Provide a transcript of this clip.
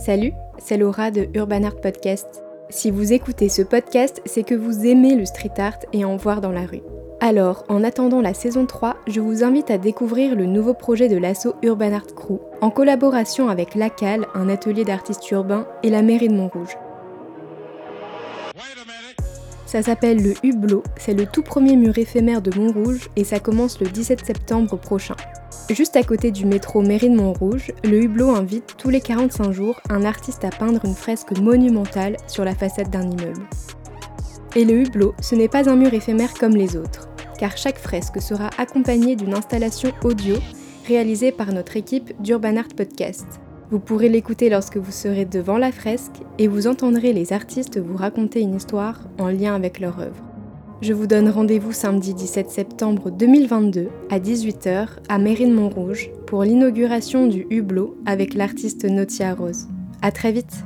Salut, c'est Laura de Urban Art Podcast. Si vous écoutez ce podcast, c'est que vous aimez le street art et en voir dans la rue. Alors, en attendant la saison 3, je vous invite à découvrir le nouveau projet de l'assaut Urban Art Crew, en collaboration avec l'ACAL, un atelier d'artistes urbains, et la mairie de Montrouge. Ça s'appelle le Hublot, c'est le tout premier mur éphémère de Montrouge et ça commence le 17 septembre prochain. Juste à côté du métro Mairie de Montrouge, le Hublot invite tous les 45 jours un artiste à peindre une fresque monumentale sur la façade d'un immeuble. Et le Hublot, ce n'est pas un mur éphémère comme les autres, car chaque fresque sera accompagnée d'une installation audio réalisée par notre équipe d'Urban Art Podcast. Vous pourrez l'écouter lorsque vous serez devant la fresque et vous entendrez les artistes vous raconter une histoire en lien avec leur œuvre. Je vous donne rendez-vous samedi 17 septembre 2022 à 18h à Mérine Montrouge pour l'inauguration du Hublot avec l'artiste Notia Rose. A très vite